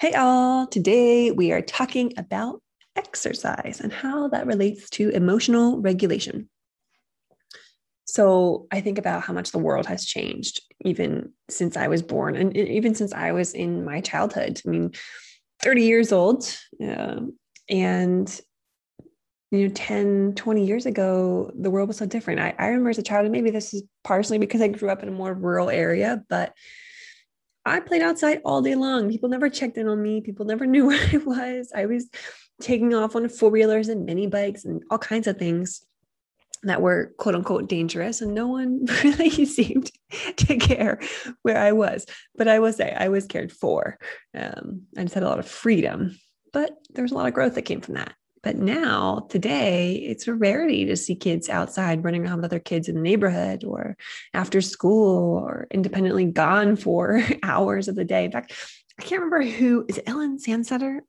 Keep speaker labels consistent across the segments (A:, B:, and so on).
A: Hey, all. Today we are talking about exercise and how that relates to emotional regulation. So, I think about how much the world has changed even since I was born and even since I was in my childhood. I mean, 30 years old. Uh, and you know 10 20 years ago the world was so different I, I remember as a child and maybe this is partially because i grew up in a more rural area but I played outside all day long. People never checked in on me. People never knew where I was. I was taking off on four wheelers and mini bikes and all kinds of things that were quote unquote dangerous. And no one really seemed to care where I was. But I will say I was cared for. Um, I just had a lot of freedom, but there was a lot of growth that came from that. But now, today, it's a rarity to see kids outside running around with other kids in the neighborhood or after school or independently gone for hours of the day. In fact, I can't remember who is Ellen Sandseter.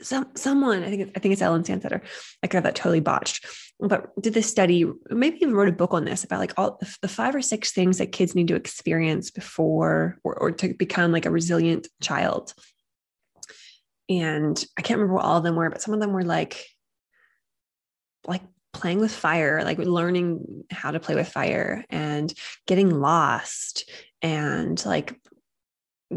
A: Some someone I think I think it's Ellen Sandseter. I could have that totally botched, but did this study, maybe even wrote a book on this about like all the five or six things that kids need to experience before or, or to become like a resilient child and I can't remember what all of them were, but some of them were like like playing with fire, like learning how to play with fire and getting lost and like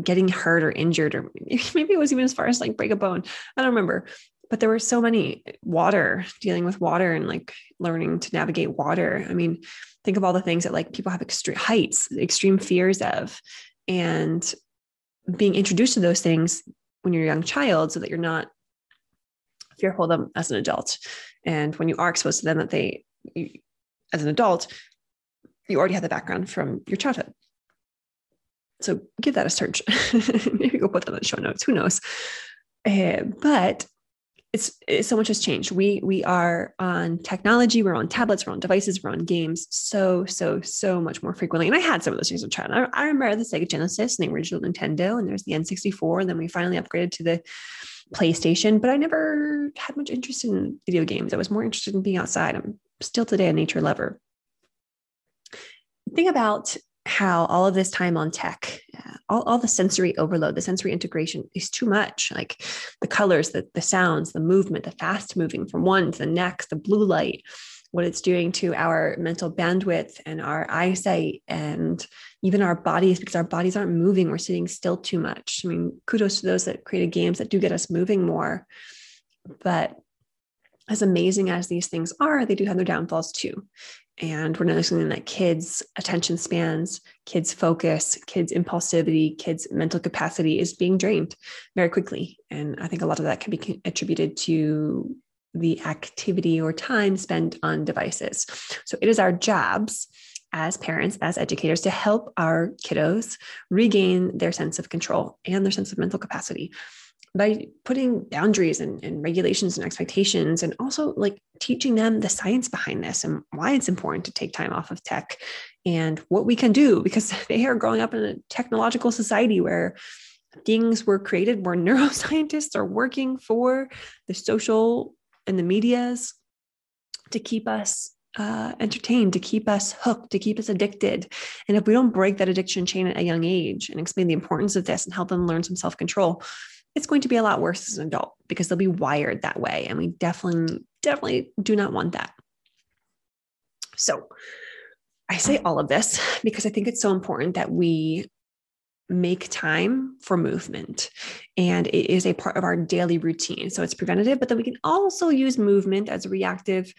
A: getting hurt or injured, or maybe it was even as far as like break a bone. I don't remember. But there were so many water, dealing with water and like learning to navigate water. I mean, think of all the things that like people have extreme heights, extreme fears of, and being introduced to those things when you're a young child so that you're not fearful of them as an adult. And when you are exposed to them, that they, you, as an adult, you already have the background from your childhood. So give that a search. Maybe go put them in the show notes. Who knows? Uh, but it's, it's, so much has changed. We we are on technology. We're on tablets. We're on devices. We're on games. So so so much more frequently. And I had some of those things in child. I, I remember the Sega Genesis and the original Nintendo, and there's the N64, and then we finally upgraded to the PlayStation, but I never had much interest in video games. I was more interested in being outside. I'm still today a nature lover. Think about how all of this time on tech, uh, all, all the sensory overload, the sensory integration is too much. Like the colors, the, the sounds, the movement, the fast moving from one to the next, the blue light, what it's doing to our mental bandwidth and our eyesight and even our bodies because our bodies aren't moving. We're sitting still too much. I mean kudos to those that created games that do get us moving more. But as amazing as these things are they do have their downfalls too. And we're noticing that kids attention spans kids focus kids impulsivity kids mental capacity is being drained very quickly. And i think a lot of that can be attributed to the activity or time spent on devices. So it is our jobs as parents, as educators, to help our kiddos regain their sense of control and their sense of mental capacity by putting boundaries and, and, regulations and expectations and also like teaching them the science behind this and why it's important to take time off of tech and what we can do because they are growing up in a technological society where things were created where neuroscientists are working for the social and the medias to keep us uh, entertained, to keep us hooked, to keep us addicted. And if we don't break that addiction chain at a young age and explain the importance of this and help them learn some self control, it's going to be a lot worse as an adult because they'll be wired that way. And we definitely, definitely do not want that. So I say all of this because I think it's so important that we make time for movement and it is a part of our daily routine. So it's preventative, but then we can also use movement as a reactive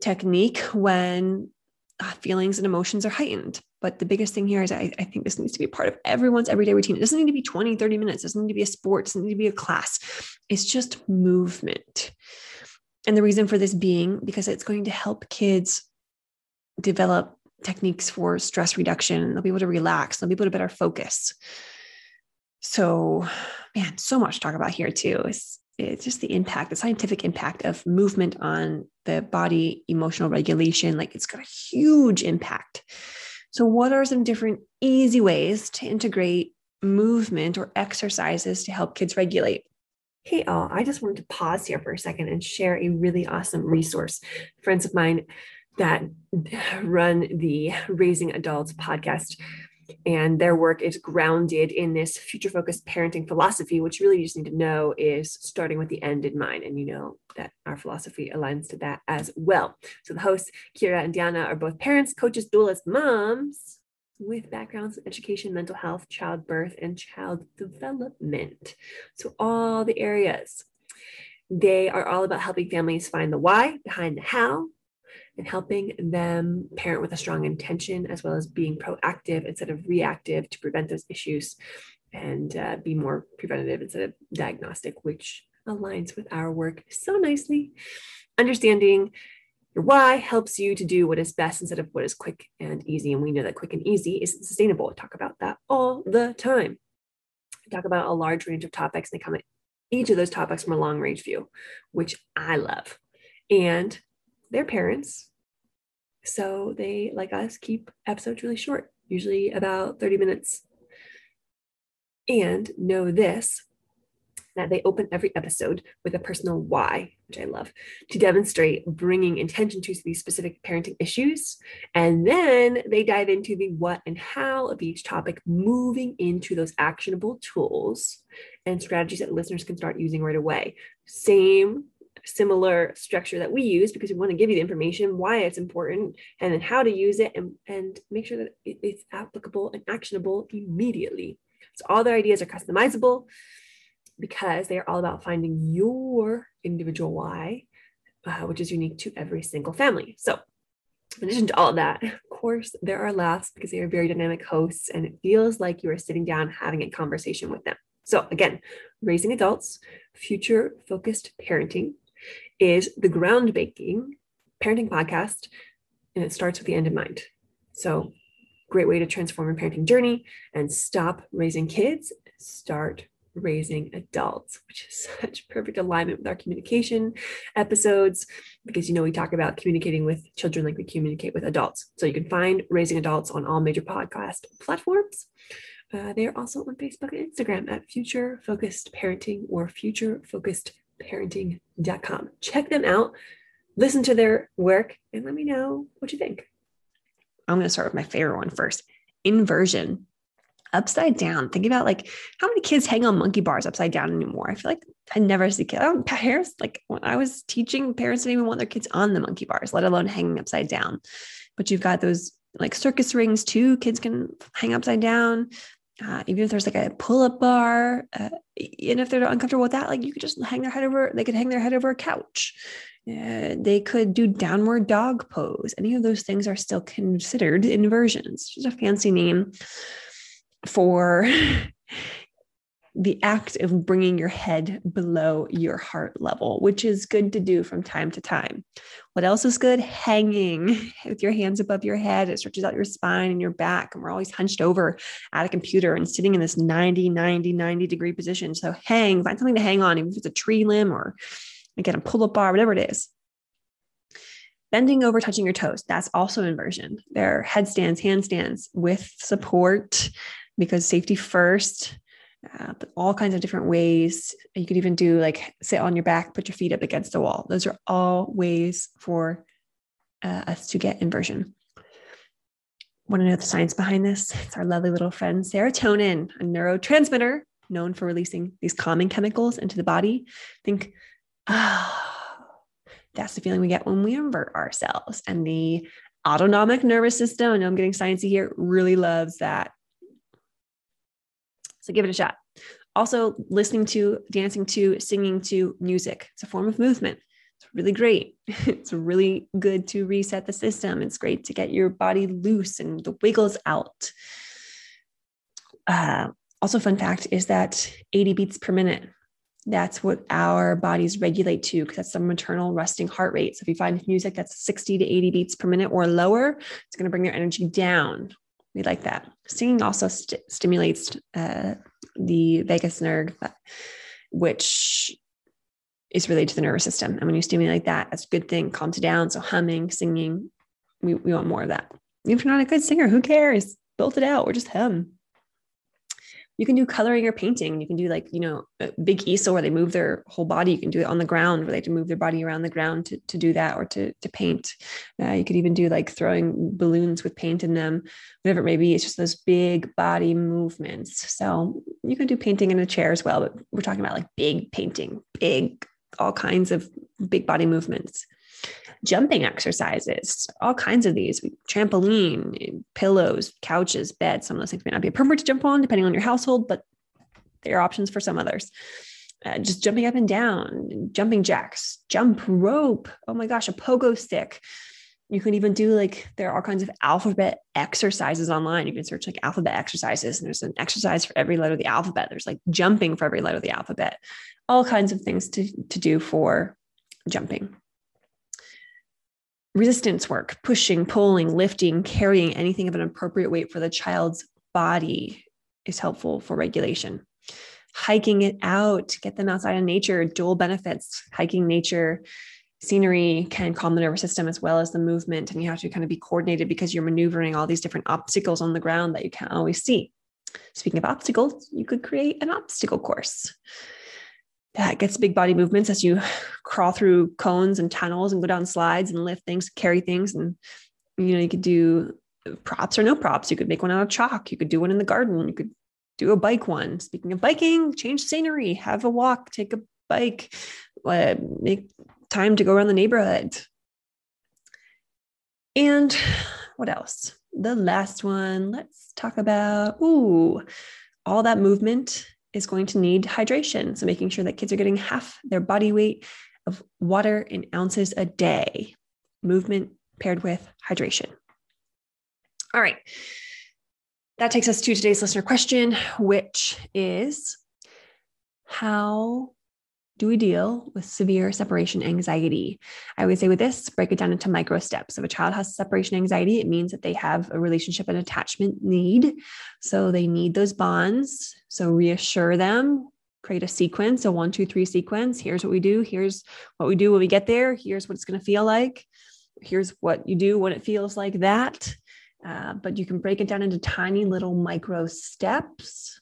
A: technique when uh, feelings and emotions are heightened. But the biggest thing here is I, I, think this needs to be part of everyone's everyday routine. It doesn't need to be 20, 30 minutes. It doesn't need to be a sport. It doesn't need to be a class. It's just movement. And the reason for this being because it's going to help kids develop techniques for stress reduction. They'll be able to relax. They'll be able to better focus. So, man, so much to talk about here too. It's, it's just the impact, the scientific impact of movement on the body, emotional regulation. Like it's got a huge impact. So, what are some different easy ways to integrate movement or exercises to help kids regulate? Hey, all, I just wanted to pause here for a second and share a really awesome resource. Friends of mine that run the Raising Adults podcast. And their work is grounded in this future focused parenting philosophy, which really you just need to know is starting with the end in mind. And you know that our philosophy aligns to that as well. So the hosts, Kira and Diana, are both parents, coaches, doulas, moms with backgrounds in education, mental health, childbirth, and child development. So all the areas. They are all about helping families find the why behind the how and helping them parent with a strong intention as well as being proactive instead of reactive to prevent those issues and uh, be more preventative instead of diagnostic, which aligns with our work so nicely. Understanding your why helps you to do what is best instead of what is quick and easy. And we know that quick and easy isn't sustainable. I talk about that all the time. I talk about a large range of topics, and they come at each of those topics from a long range view, which I love. And their parents. So they, like us, keep episodes really short, usually about 30 minutes. And know this that they open every episode with a personal why, which I love, to demonstrate bringing intention to these specific parenting issues. And then they dive into the what and how of each topic, moving into those actionable tools and strategies that listeners can start using right away. Same similar structure that we use because we want to give you the information why it's important and then how to use it and, and make sure that it's applicable and actionable immediately so all their ideas are customizable because they are all about finding your individual why uh, which is unique to every single family so in addition to all of that, of course, there are laughs because they are very dynamic hosts and it feels like you are sitting down having a conversation with them. So, again, raising adults, future focused parenting, is the groundbreaking parenting podcast, and it starts with the end in mind. So, great way to transform your parenting journey and stop raising kids, start raising adults, which is such perfect alignment with our communication episodes because you know we talk about communicating with children like we communicate with adults. So you can find Raising Adults on all major podcast platforms. Uh, they are also on Facebook and Instagram at Future Focused Parenting or Future Focused parenting.com. Check them out, listen to their work, and let me know what you think. I'm going to start with my favorite one first inversion. Upside down. Think about like how many kids hang on monkey bars upside down anymore. I feel like I never see kids. I parents like when I was teaching, parents didn't even want their kids on the monkey bars, let alone hanging upside down. But you've got those like circus rings too. Kids can hang upside down uh, even if there's like a pull-up bar uh, and if they're uncomfortable with that like you could just hang their head over they could hang their head over a couch. Uh, they could do downward dog pose. Any of those things are still considered inversions. Just a fancy name for the act of bringing your head below your heart level, which is good to do from time to time. What else is good? Hanging with your hands above your head. It stretches out your spine and your back. And we're always hunched over at a computer and sitting in this 90, 90, 90 degree position. So hang, find something to hang on, even if it's a tree limb or again, a pull up bar, whatever it is. Bending over, touching your toes. That's also inversion. There are headstands, handstands with support because safety first uh, all kinds of different ways. You could even do like sit on your back, put your feet up against the wall. Those are all ways for uh, us to get inversion. Want to know the science behind this? It's our lovely little friend serotonin, a neurotransmitter known for releasing these calming chemicals into the body. Think, ah, oh, that's the feeling we get when we invert ourselves. And the autonomic nervous system, I know I'm getting sciencey here, really loves that So give it a shot. Also, listening to, dancing to, singing to music. It's a form of movement. It's really great. It's really good to reset the system. It's great to get your body loose and the wiggles out. Uh, also, fun fact is that 80 beats per minute. That's what our bodies regulate to because that's the maternal resting heart rate. So if you find music that's 60 to 80 beats per minute or lower, it's going to bring your energy down. We like that. Singing also st- stimulates uh, the vagus nerve, which is related to the nervous system. And when you stimulate that, that's a good thing. Calms it down. So humming, singing, we, we want more of that. If you're not a good singer, who cares? Build it out or just hum you can do coloring or painting. You can do like, you know, a big easel where they move their whole body. You can do it on the ground where they have to move their body around the ground to, to do that or to, to paint. Uh, you could even do like throwing balloons with paint in them, whatever it may be. It's just those big body movements. So you can do painting in a chair as well, but we're talking about like big painting, big, all kinds of big body movements jumping exercises, all kinds of these trampoline, pillows, couches, beds. Some of those things may not be appropriate to jump on depending on your household, but there are options for some others. Uh, just jumping up and down, jumping jacks, jump rope. Oh my gosh, a pogo stick. You can even do like, there are all kinds of alphabet exercises online. You can search like alphabet exercises, and there's an exercise for every letter of the alphabet. There's like jumping for every letter of the alphabet, all kinds of things to, to do for jumping resistance work, pushing, pulling, lifting, carrying anything of an appropriate weight for the child's body is helpful for regulation. Hiking it out, get them outside in nature, dual benefits. Hiking nature, scenery can calm the nervous system as well as the movement. And you have to kind of be coordinated because you're maneuvering all these different obstacles on the ground that you can't always see. Speaking of obstacles, you could create an obstacle course that gets big body movements as you crawl through cones and tunnels and go down slides and lift things, carry things. And, you know, you could do props or no props. You could make one out of chalk. You could do one in the garden. You could do a bike one. Speaking of biking, change scenery, have a walk, take a bike, uh, make time to go around the neighborhood. And what else? The last one, let's talk about, ooh, all that movement is going to need hydration. So making sure that kids are getting half their body weight of water in ounces a day, movement paired with hydration. All right. That takes us to today's listener question, which is how do we deal with severe separation anxiety? I would say with this, break it down into micro steps. If a child has separation anxiety, it means that they have a relationship and attachment need. So they need those bonds. So reassure them, create a sequence, a one, two, three sequence. Here's what we do. Here's what we do when we get there. Here's what it's going to feel like. Here's what you do when it feels like that. Uh, but you can break it down into tiny little micro steps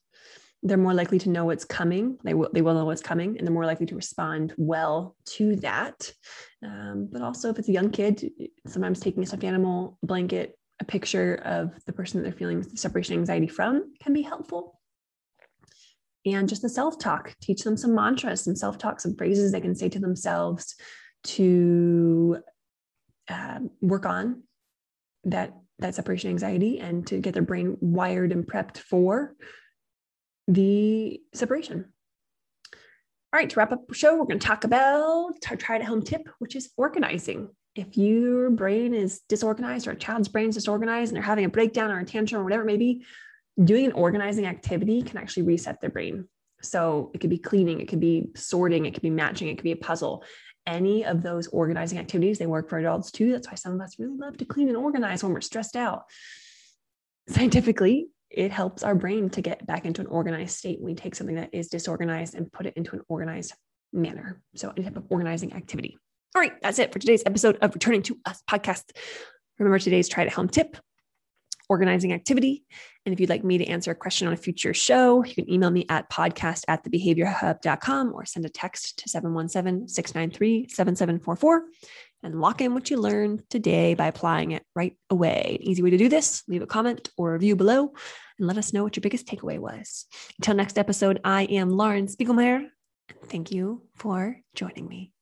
A: they're more likely to know what's coming. They will, they will know what's coming and they're more likely to respond well to that. Um, but also, if it's a young kid, sometimes taking a stuffed animal, blanket, a picture of the person that they're feeling separation anxiety from can be helpful. And just the self talk, teach them some mantras, some self talk, some phrases they can say to themselves to uh, work on that that separation anxiety and to get their brain wired and prepped for the separation. All right, to wrap up the show, we're going to talk about our try at home tip, which is organizing. If your brain is disorganized or a child's brain is disorganized and they're having a breakdown or a tantrum or whatever it may be, doing an organizing activity can actually reset their brain. So it could be cleaning, it could be sorting, it could be matching, it could be a puzzle. Any of those organizing activities, they work for adults too. That's why some of us really love to clean and organize when we're stressed out. Scientifically, it helps our brain to get back into an organized state. We take something that is disorganized and put it into an organized manner. So, any type of organizing activity. All right, that's it for today's episode of Returning to Us podcast. Remember today's try to helm tip organizing activity. And if you'd like me to answer a question on a future show, you can email me at podcast at thebehaviorhub.com or send a text to 717 693 7744 and lock in what you learned today by applying it right away. Easy way to do this, leave a comment or review below and let us know what your biggest takeaway was. Until next episode, I am Lauren Spiegelmeier. Thank you for joining me.